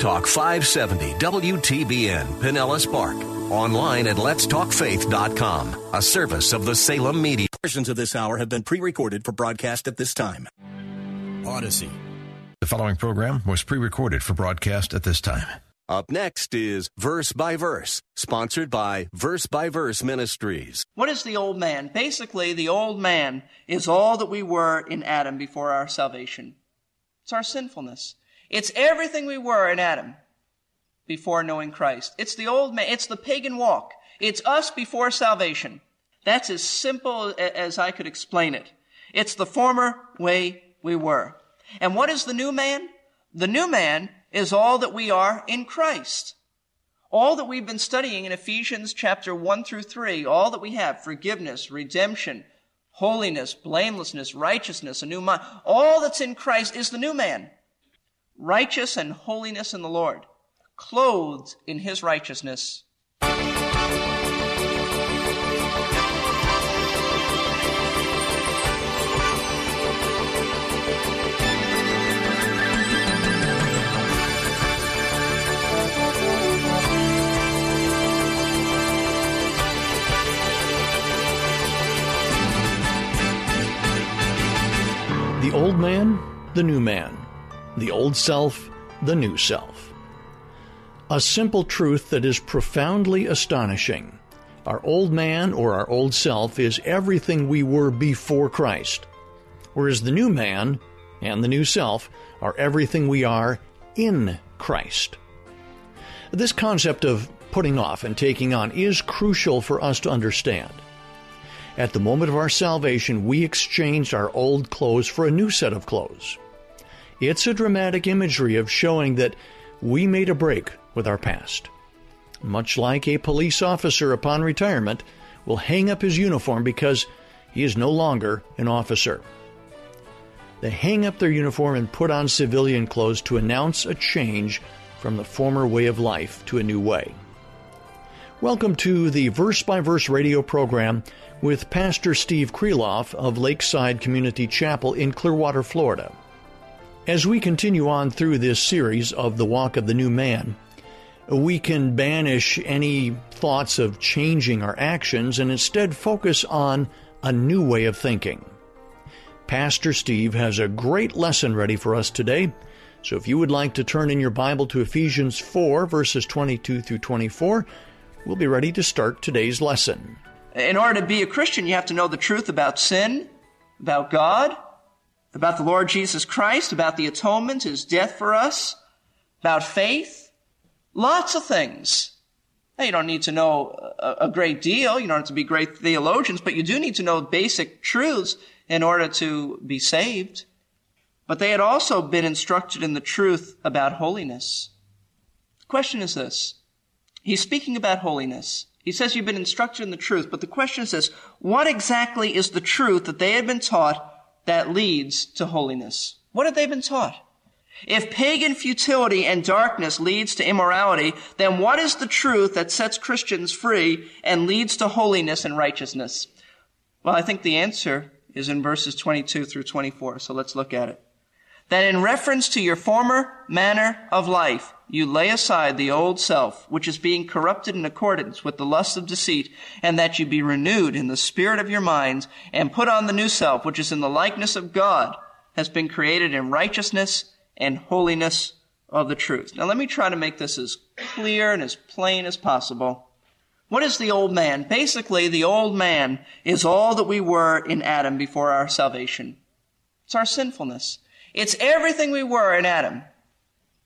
Faith Talk 570 WTBN Pinellas Park. Online at letstalkfaith.com, a service of the Salem Media. Versions of this hour have been pre recorded for broadcast at this time. Odyssey. The following program was pre recorded for broadcast at this time. Up next is Verse by Verse, sponsored by Verse by Verse Ministries. What is the old man? Basically, the old man is all that we were in Adam before our salvation. It's our sinfulness. It's everything we were in Adam before knowing Christ. It's the old man. It's the pagan walk. It's us before salvation. That's as simple as I could explain it. It's the former way we were. And what is the new man? The new man is all that we are in Christ. All that we've been studying in Ephesians chapter 1 through 3, all that we have, forgiveness, redemption, holiness, blamelessness, righteousness, a new mind, all that's in Christ is the new man. Righteous and holiness in the Lord, clothed in his righteousness. The old man, the new man. The old self, the new self. A simple truth that is profoundly astonishing. Our old man or our old self is everything we were before Christ, whereas the new man and the new self are everything we are in Christ. This concept of putting off and taking on is crucial for us to understand. At the moment of our salvation, we exchanged our old clothes for a new set of clothes. It's a dramatic imagery of showing that we made a break with our past. Much like a police officer upon retirement will hang up his uniform because he is no longer an officer. They hang up their uniform and put on civilian clothes to announce a change from the former way of life to a new way. Welcome to the Verse by Verse radio program with Pastor Steve Kreloff of Lakeside Community Chapel in Clearwater, Florida. As we continue on through this series of the Walk of the New Man, we can banish any thoughts of changing our actions and instead focus on a new way of thinking. Pastor Steve has a great lesson ready for us today. So if you would like to turn in your Bible to Ephesians 4, verses 22 through 24, we'll be ready to start today's lesson. In order to be a Christian, you have to know the truth about sin, about God, about the Lord Jesus Christ, about the atonement, His death for us, about faith. Lots of things. Now, you don't need to know a, a great deal. You don't have to be great theologians, but you do need to know basic truths in order to be saved. But they had also been instructed in the truth about holiness. The question is this. He's speaking about holiness. He says you've been instructed in the truth, but the question is this, what exactly is the truth that they had been taught that leads to holiness? What have they been taught? If pagan futility and darkness leads to immorality, then what is the truth that sets Christians free and leads to holiness and righteousness? Well, I think the answer is in verses 22 through 24, so let's look at it. That in reference to your former manner of life, you lay aside the old self, which is being corrupted in accordance with the lust of deceit, and that you be renewed in the spirit of your minds, and put on the new self, which is in the likeness of God, has been created in righteousness and holiness of the truth. Now let me try to make this as clear and as plain as possible. What is the old man? Basically, the old man is all that we were in Adam before our salvation. It's our sinfulness. It's everything we were in Adam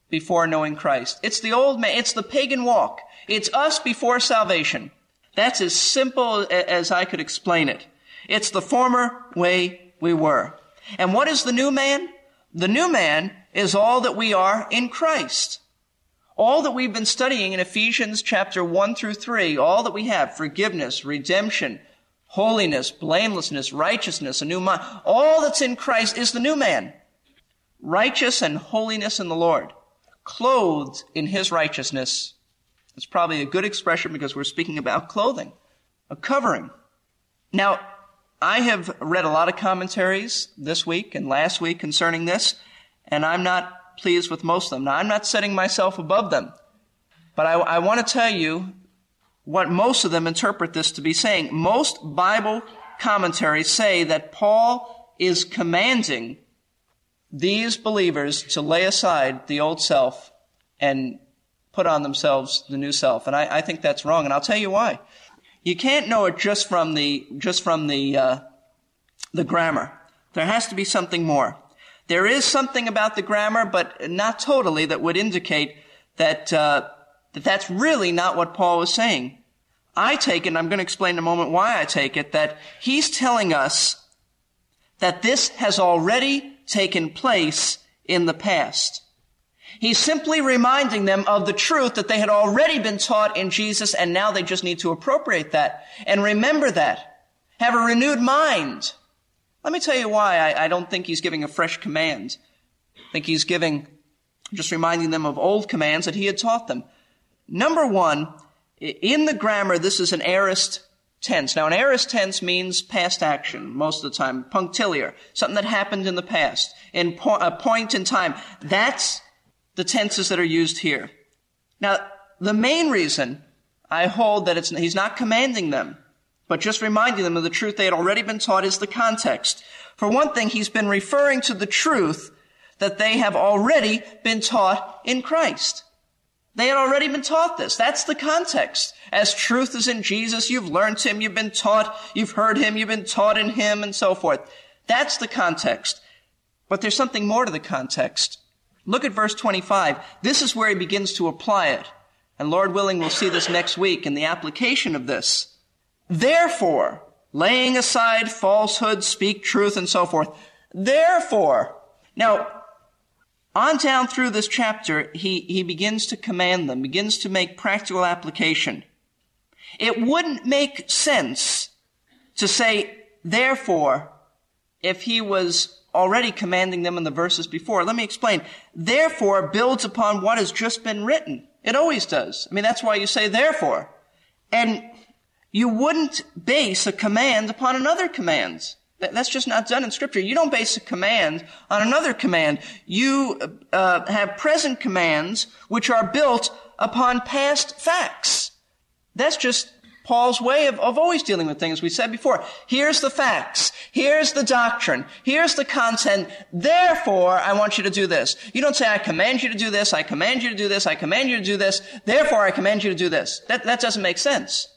before knowing Christ. It's the old man. It's the pagan walk. It's us before salvation. That's as simple as I could explain it. It's the former way we were. And what is the new man? The new man is all that we are in Christ. All that we've been studying in Ephesians chapter 1 through 3, all that we have, forgiveness, redemption, holiness, blamelessness, righteousness, a new mind, all that's in Christ is the new man. Righteous and holiness in the Lord. Clothed in his righteousness. It's probably a good expression because we're speaking about clothing, a covering. Now, I have read a lot of commentaries this week and last week concerning this, and I'm not pleased with most of them. Now, I'm not setting myself above them, but I, I want to tell you what most of them interpret this to be saying. Most Bible commentaries say that Paul is commanding these believers to lay aside the old self and put on themselves the new self. And I, I think that's wrong, and I'll tell you why. You can't know it just from the, just from the, uh, the grammar. There has to be something more. There is something about the grammar, but not totally, that would indicate that, uh, that that's really not what Paul was saying. I take it, and I'm going to explain in a moment why I take it, that he's telling us that this has already taken place in the past. He's simply reminding them of the truth that they had already been taught in Jesus, and now they just need to appropriate that and remember that. Have a renewed mind. Let me tell you why I, I don't think he's giving a fresh command. I think he's giving, just reminding them of old commands that he had taught them. Number one, in the grammar, this is an aorist tense. Now, an aorist tense means past action most of the time, punctiliar, something that happened in the past, in po- a point in time. That's the tenses that are used here. Now, the main reason I hold that he's not commanding them but just reminding them of the truth they had already been taught is the context. For one thing, he's been referring to the truth that they have already been taught in Christ. They had already been taught this. That's the context. As truth is in Jesus, you've learned him, you've been taught, you've heard him, you've been taught in him, and so forth. That's the context. But there's something more to the context. Look at verse 25. This is where he begins to apply it. And Lord willing, we'll see this next week in the application of this. Therefore, laying aside falsehood, speak truth, and so forth. Therefore, now, on down through this chapter, he, he begins to command them, begins to make practical application. It wouldn't make sense to say, therefore, if he was already commanding them in the verses before. Let me explain. Therefore builds upon what has just been written. It always does. I mean, that's why you say therefore. And you wouldn't base a command upon another command. That's just not done in scripture. You don't base a command on another command. You uh, have present commands which are built upon past facts. That's just Paul's way of, of always dealing with things. We said before, here's the facts. Here's the doctrine. Here's the content. Therefore, I want you to do this. You don't say, I command you to do this. I command you to do this. I command you to do this. Therefore, I command you to do this. That, that doesn't make sense.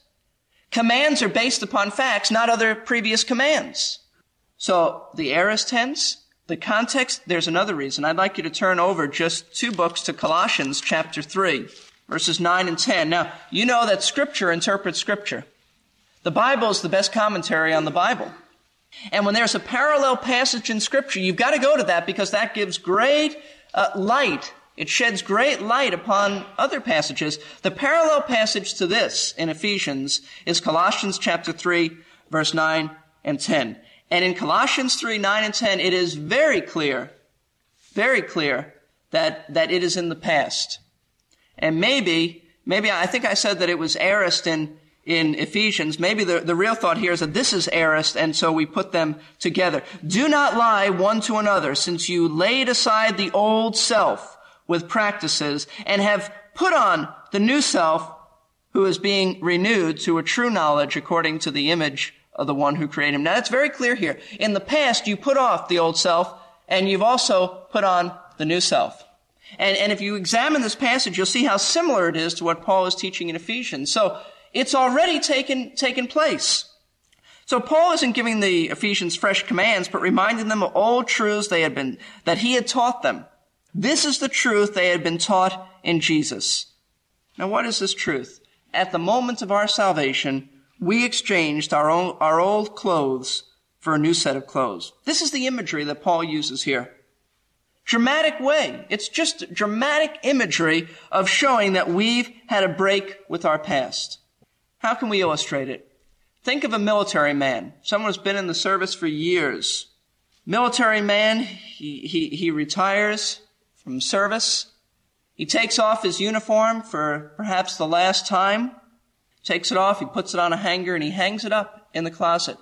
Commands are based upon facts, not other previous commands. So the aorist tense, the context, there's another reason. I'd like you to turn over just two books to Colossians chapter 3, verses 9 and 10. Now, you know that scripture interprets scripture. The Bible is the best commentary on the Bible. And when there's a parallel passage in scripture, you've got to go to that because that gives great uh, light it sheds great light upon other passages. The parallel passage to this in Ephesians is Colossians chapter 3, verse 9 and 10. And in Colossians 3, 9 and 10, it is very clear, very clear that, that it is in the past. And maybe, maybe I think I said that it was aorist in, in Ephesians. Maybe the, the real thought here is that this is aorist, and so we put them together. Do not lie one to another, since you laid aside the old self with practices and have put on the new self who is being renewed to a true knowledge according to the image of the one who created him. Now that's very clear here. In the past, you put off the old self and you've also put on the new self. And, and if you examine this passage, you'll see how similar it is to what Paul is teaching in Ephesians. So it's already taken, taken place. So Paul isn't giving the Ephesians fresh commands, but reminding them of old truths they had been, that he had taught them. This is the truth they had been taught in Jesus. Now, what is this truth? At the moment of our salvation, we exchanged our, our old clothes for a new set of clothes. This is the imagery that Paul uses here. Dramatic way. It's just dramatic imagery of showing that we've had a break with our past. How can we illustrate it? Think of a military man, someone who's been in the service for years. Military man, he, he, he retires from service. He takes off his uniform for perhaps the last time, takes it off, he puts it on a hanger, and he hangs it up in the closet.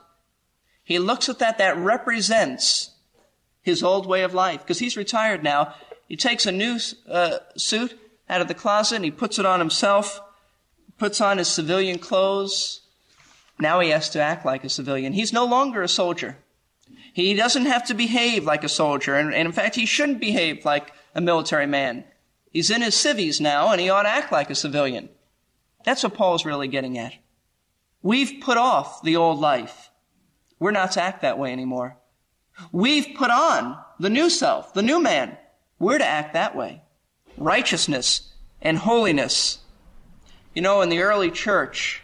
He looks at that, that represents his old way of life, because he's retired now. He takes a new uh, suit out of the closet and he puts it on himself, puts on his civilian clothes, now he has to act like a civilian. He's no longer a soldier. He doesn't have to behave like a soldier, and, and in fact, he shouldn't behave like a military man. He's in his civvies now, and he ought to act like a civilian. That's what Paul's really getting at. We've put off the old life. We're not to act that way anymore. We've put on the new self, the new man. We're to act that way. Righteousness and holiness. You know, in the early church,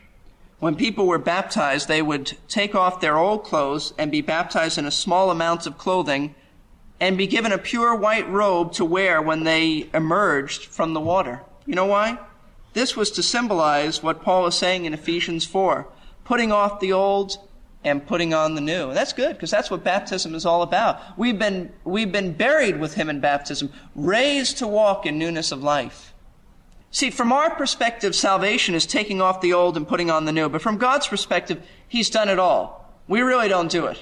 when people were baptized, they would take off their old clothes and be baptized in a small amount of clothing and be given a pure white robe to wear when they emerged from the water. You know why? This was to symbolize what Paul is saying in Ephesians 4 putting off the old and putting on the new. And that's good because that's what baptism is all about. We've been, we've been buried with him in baptism, raised to walk in newness of life. See, from our perspective, salvation is taking off the old and putting on the new. But from God's perspective, He's done it all. We really don't do it.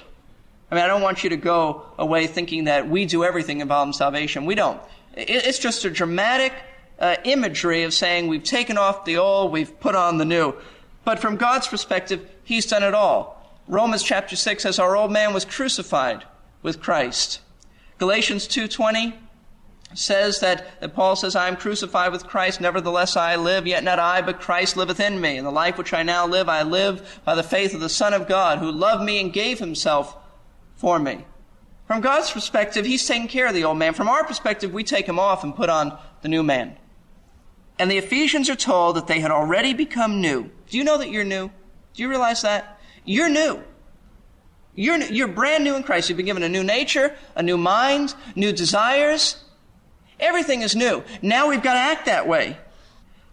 I mean, I don't want you to go away thinking that we do everything involving salvation. We don't. It's just a dramatic uh, imagery of saying we've taken off the old, we've put on the new. But from God's perspective, He's done it all. Romans chapter 6 says our old man was crucified with Christ. Galatians 2.20 says that, that Paul says, I am crucified with Christ, nevertheless I live, yet not I, but Christ liveth in me. And the life which I now live, I live by the faith of the Son of God, who loved me and gave himself for me. From God's perspective, He's taking care of the old man. From our perspective, we take him off and put on the new man. And the Ephesians are told that they had already become new. Do you know that you're new? Do you realize that? You're new. You're, you're brand new in Christ. You've been given a new nature, a new mind, new desires. Everything is new. Now we've got to act that way.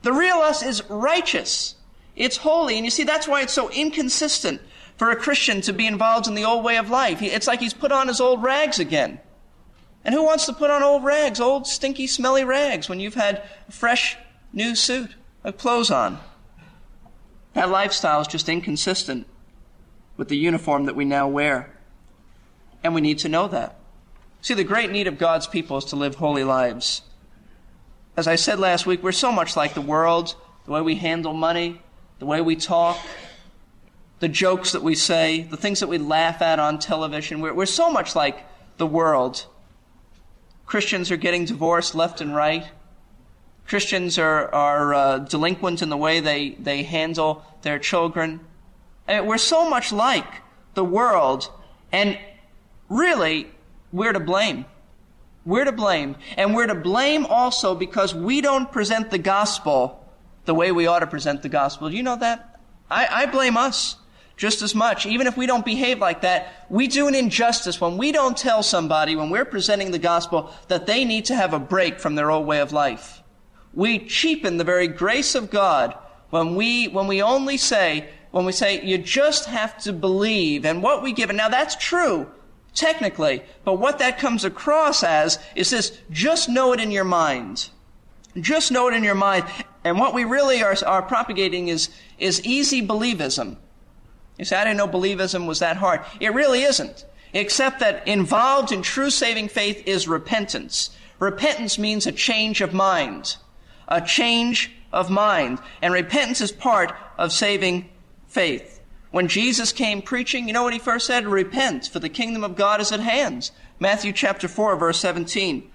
The real us is righteous. It's holy. And you see, that's why it's so inconsistent for a Christian to be involved in the old way of life. It's like he's put on his old rags again. And who wants to put on old rags, old stinky, smelly rags, when you've had fresh new suit of clothes on? That lifestyle is just inconsistent with the uniform that we now wear. And we need to know that. See, the great need of God's people is to live holy lives. As I said last week, we're so much like the world, the way we handle money, the way we talk, the jokes that we say, the things that we laugh at on television. We're, we're so much like the world. Christians are getting divorced left and right. Christians are, are uh, delinquent in the way they, they handle their children. We're so much like the world. And really, we're to blame. We're to blame. And we're to blame also because we don't present the gospel the way we ought to present the gospel. Do you know that? I, I blame us just as much. Even if we don't behave like that, we do an injustice when we don't tell somebody, when we're presenting the gospel, that they need to have a break from their old way of life. We cheapen the very grace of God when we, when we only say, when we say, you just have to believe and what we give. And now that's true technically. But what that comes across as is this, just know it in your mind. Just know it in your mind. And what we really are, are propagating is, is easy believism. You say, I didn't know believism was that hard. It really isn't. Except that involved in true saving faith is repentance. Repentance means a change of mind. A change of mind. And repentance is part of saving faith. When Jesus came preaching, you know what he first said? Repent, for the kingdom of God is at hand. Matthew chapter 4, verse 17.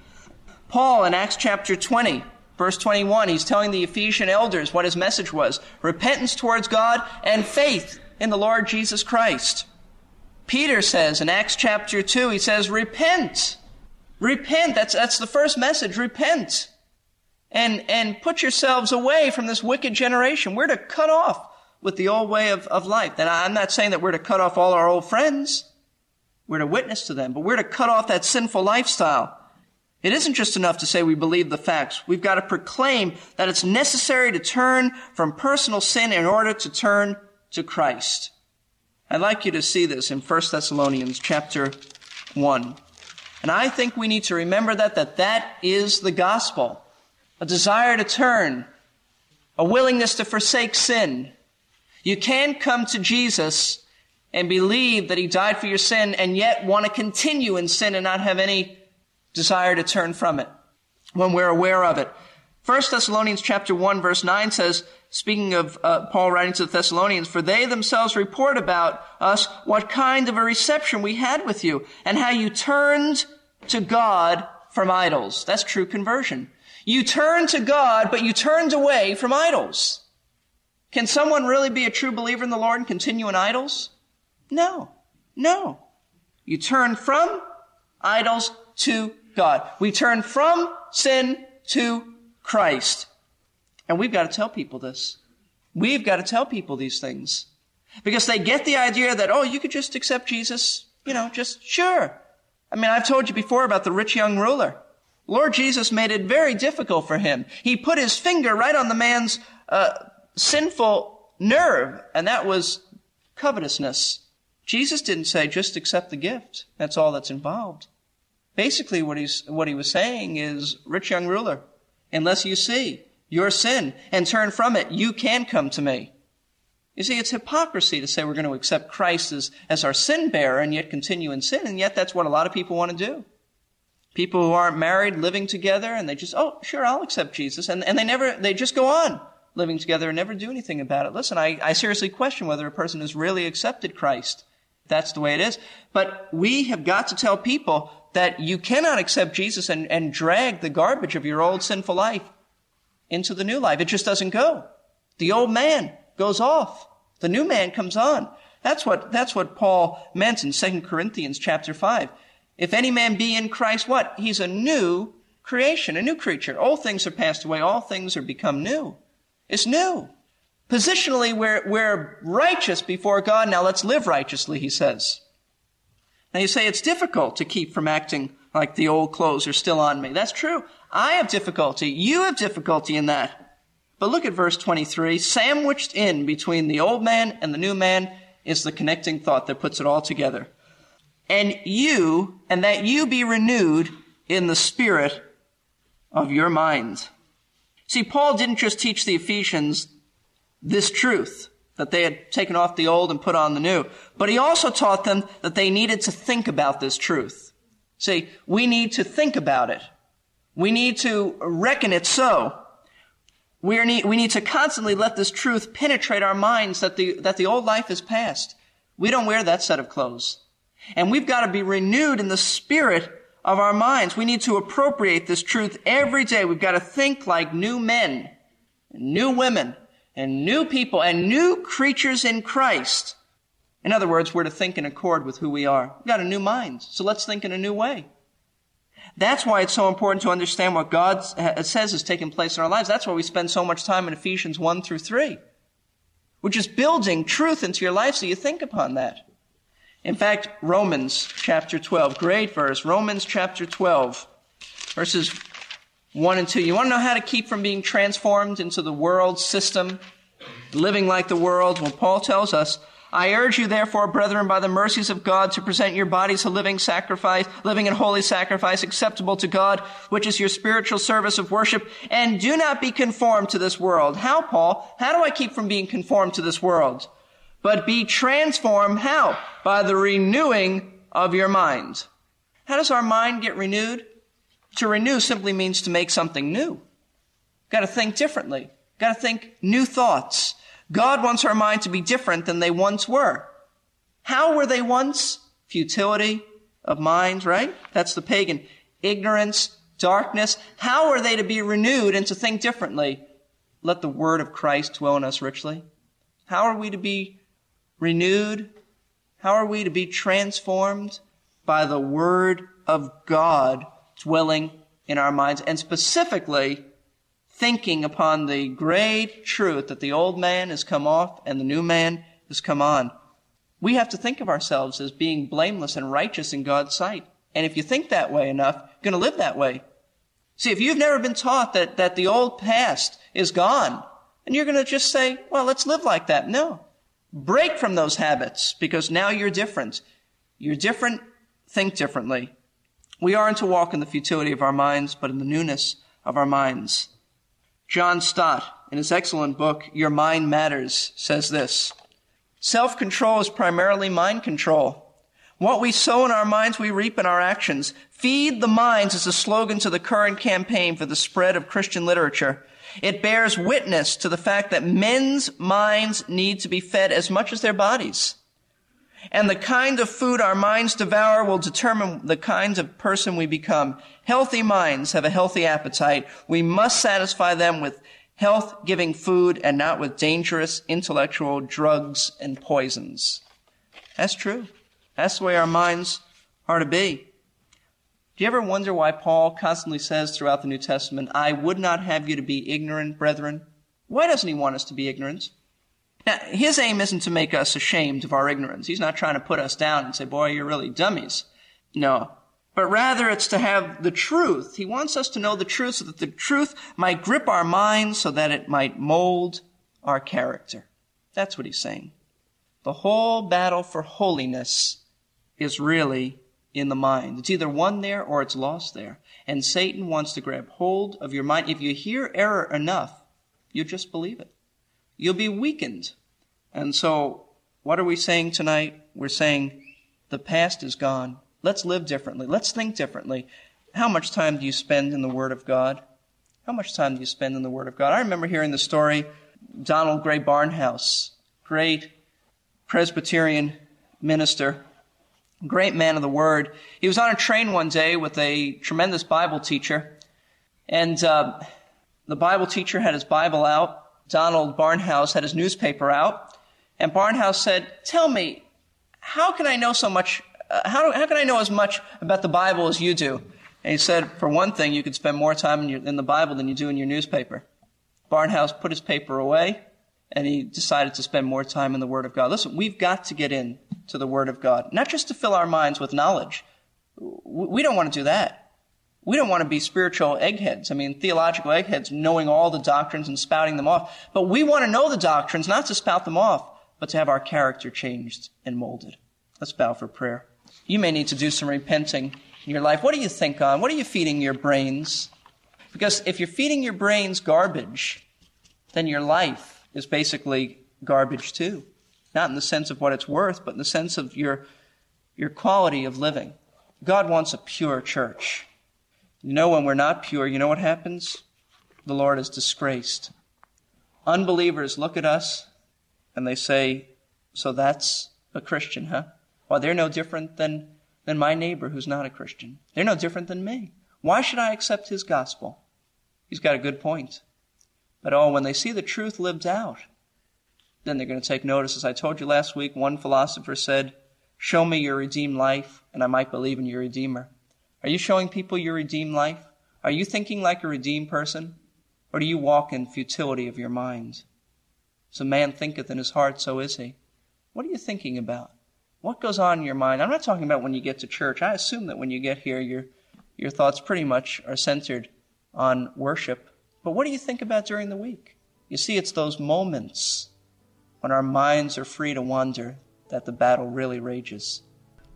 Paul in Acts chapter 20, verse 21, he's telling the Ephesian elders what his message was. Repentance towards God and faith in the Lord Jesus Christ. Peter says in Acts chapter 2, he says, repent. Repent. That's, that's the first message. Repent. And, and put yourselves away from this wicked generation. We're to cut off with the old way of, of life. And I'm not saying that we're to cut off all our old friends. We're to witness to them, but we're to cut off that sinful lifestyle. It isn't just enough to say we believe the facts. We've got to proclaim that it's necessary to turn from personal sin in order to turn to Christ. I'd like you to see this in 1 Thessalonians chapter 1. And I think we need to remember that, that that is the gospel. A desire to turn, a willingness to forsake sin. You can come to Jesus and believe that he died for your sin and yet want to continue in sin and not have any desire to turn from it when we're aware of it. 1 Thessalonians chapter 1 verse 9 says, speaking of uh, Paul writing to the Thessalonians, for they themselves report about us what kind of a reception we had with you and how you turned to God from idols. That's true conversion. You turned to God, but you turned away from idols. Can someone really be a true believer in the Lord and continue in idols? No. No. You turn from idols to God. We turn from sin to Christ. And we've got to tell people this. We've got to tell people these things. Because they get the idea that, oh, you could just accept Jesus, you know, just sure. I mean, I've told you before about the rich young ruler. Lord Jesus made it very difficult for him. He put his finger right on the man's uh, sinful nerve, and that was covetousness. Jesus didn't say, just accept the gift. That's all that's involved. Basically, what, he's, what he was saying is, rich young ruler, unless you see your sin and turn from it, you can come to me. You see, it's hypocrisy to say we're going to accept Christ as, as our sin bearer and yet continue in sin, and yet that's what a lot of people want to do. People who aren't married living together and they just, oh, sure, I'll accept Jesus. And, and they never, they just go on living together and never do anything about it. Listen, I, I seriously question whether a person has really accepted Christ. That's the way it is. But we have got to tell people that you cannot accept Jesus and, and drag the garbage of your old sinful life into the new life. It just doesn't go. The old man goes off. The new man comes on. That's what, that's what Paul meant in 2 Corinthians chapter 5. If any man be in Christ, what? He's a new creation, a new creature. Old things are passed away. All things are become new. It's new. Positionally, we're, we're righteous before God. Now let's live righteously, he says. Now you say it's difficult to keep from acting like the old clothes are still on me. That's true. I have difficulty. You have difficulty in that. But look at verse 23. Sandwiched in between the old man and the new man is the connecting thought that puts it all together. And you, and that you be renewed in the spirit of your minds. See, Paul didn't just teach the Ephesians this truth that they had taken off the old and put on the new. But he also taught them that they needed to think about this truth. See, we need to think about it. We need to reckon it so. We, need, we need to constantly let this truth penetrate our minds that the, that the old life is past. We don't wear that set of clothes. And we've got to be renewed in the spirit of our minds. We need to appropriate this truth every day. We've got to think like new men, new women, and new people and new creatures in Christ. In other words, we're to think in accord with who we are. We've got a new mind, so let's think in a new way. That's why it's so important to understand what God says is taking place in our lives. That's why we spend so much time in Ephesians 1 through 3. We're just building truth into your life so you think upon that. In fact, Romans chapter 12, great verse. Romans chapter 12, verses 1 and 2. You want to know how to keep from being transformed into the world system, living like the world? Well, Paul tells us, I urge you therefore, brethren, by the mercies of God, to present your bodies a living sacrifice, living and holy sacrifice, acceptable to God, which is your spiritual service of worship, and do not be conformed to this world. How, Paul? How do I keep from being conformed to this world? But be transformed, how? By the renewing of your mind. How does our mind get renewed? To renew simply means to make something new. Got to think differently. Got to think new thoughts. God wants our mind to be different than they once were. How were they once? Futility of mind, right? That's the pagan. Ignorance, darkness. How are they to be renewed and to think differently? Let the word of Christ dwell in us richly. How are we to be renewed? How are we to be transformed? By the word of God dwelling in our minds, and specifically thinking upon the great truth that the old man has come off and the new man has come on. We have to think of ourselves as being blameless and righteous in God's sight. And if you think that way enough, you're going to live that way. See, if you've never been taught that, that the old past is gone, and you're going to just say, well, let's live like that. No. Break from those habits because now you're different. You're different, think differently. We aren't to walk in the futility of our minds, but in the newness of our minds. John Stott, in his excellent book, Your Mind Matters, says this Self control is primarily mind control. What we sow in our minds, we reap in our actions. Feed the minds is a slogan to the current campaign for the spread of Christian literature. It bears witness to the fact that men's minds need to be fed as much as their bodies. And the kind of food our minds devour will determine the kinds of person we become. Healthy minds have a healthy appetite. We must satisfy them with health giving food and not with dangerous intellectual drugs and poisons. That's true. That's the way our minds are to be. Do you ever wonder why Paul constantly says throughout the New Testament, I would not have you to be ignorant, brethren? Why doesn't he want us to be ignorant? Now, his aim isn't to make us ashamed of our ignorance. He's not trying to put us down and say, boy, you're really dummies. No. But rather it's to have the truth. He wants us to know the truth so that the truth might grip our minds so that it might mold our character. That's what he's saying. The whole battle for holiness is really in the mind. It's either won there or it's lost there. And Satan wants to grab hold of your mind. If you hear error enough, you just believe it. You'll be weakened. And so, what are we saying tonight? We're saying the past is gone. Let's live differently. Let's think differently. How much time do you spend in the Word of God? How much time do you spend in the Word of God? I remember hearing the story, Donald Grey Barnhouse, great Presbyterian minister, great man of the word. He was on a train one day with a tremendous Bible teacher, and uh, the Bible teacher had his Bible out. Donald Barnhouse had his newspaper out, and Barnhouse said, "Tell me, how can I know so much? Uh, how, how can I know as much about the Bible as you do?" And he said, "For one thing, you could spend more time in, your, in the Bible than you do in your newspaper." Barnhouse put his paper away, and he decided to spend more time in the Word of God. Listen, we've got to get in to the Word of God, not just to fill our minds with knowledge. We don't want to do that. We don't want to be spiritual eggheads. I mean, theological eggheads, knowing all the doctrines and spouting them off. But we want to know the doctrines, not to spout them off, but to have our character changed and molded. Let's bow for prayer. You may need to do some repenting in your life. What do you think on? What are you feeding your brains? Because if you're feeding your brains garbage, then your life is basically garbage too. Not in the sense of what it's worth, but in the sense of your, your quality of living. God wants a pure church. You know, when we're not pure, you know what happens? The Lord is disgraced. Unbelievers look at us and they say, So that's a Christian, huh? Well, they're no different than, than my neighbor who's not a Christian. They're no different than me. Why should I accept his gospel? He's got a good point. But oh, when they see the truth lived out, then they're going to take notice. As I told you last week, one philosopher said, Show me your redeemed life, and I might believe in your Redeemer. Are you showing people your redeemed life? Are you thinking like a redeemed person? Or do you walk in futility of your mind? As a man thinketh in his heart, so is he. What are you thinking about? What goes on in your mind? I'm not talking about when you get to church. I assume that when you get here, your, your thoughts pretty much are centered on worship. But what do you think about during the week? You see, it's those moments when our minds are free to wander, that the battle really rages.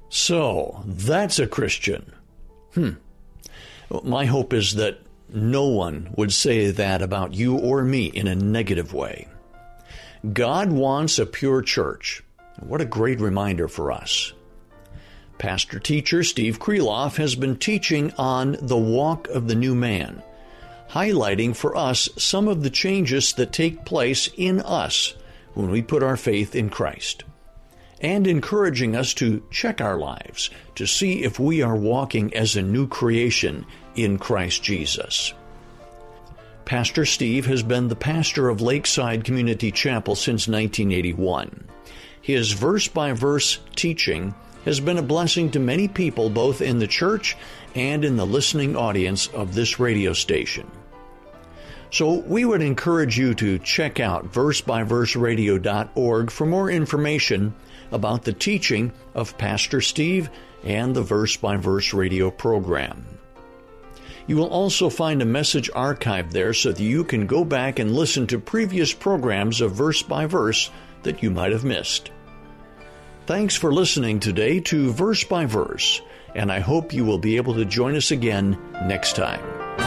So, that's a Christian. Hmm. My hope is that no one would say that about you or me in a negative way. God wants a pure church. What a great reminder for us. Pastor teacher Steve Kreloff has been teaching on the walk of the new man, highlighting for us some of the changes that take place in us when we put our faith in Christ, and encouraging us to check our lives to see if we are walking as a new creation in Christ Jesus. Pastor Steve has been the pastor of Lakeside Community Chapel since 1981. His verse by verse teaching has been a blessing to many people both in the church and in the listening audience of this radio station. So we would encourage you to check out versebyverseradio.org for more information about the teaching of Pastor Steve and the Verse by Verse radio program. You will also find a message archived there so that you can go back and listen to previous programs of verse by verse that you might have missed. Thanks for listening today to Verse by Verse, and I hope you will be able to join us again next time.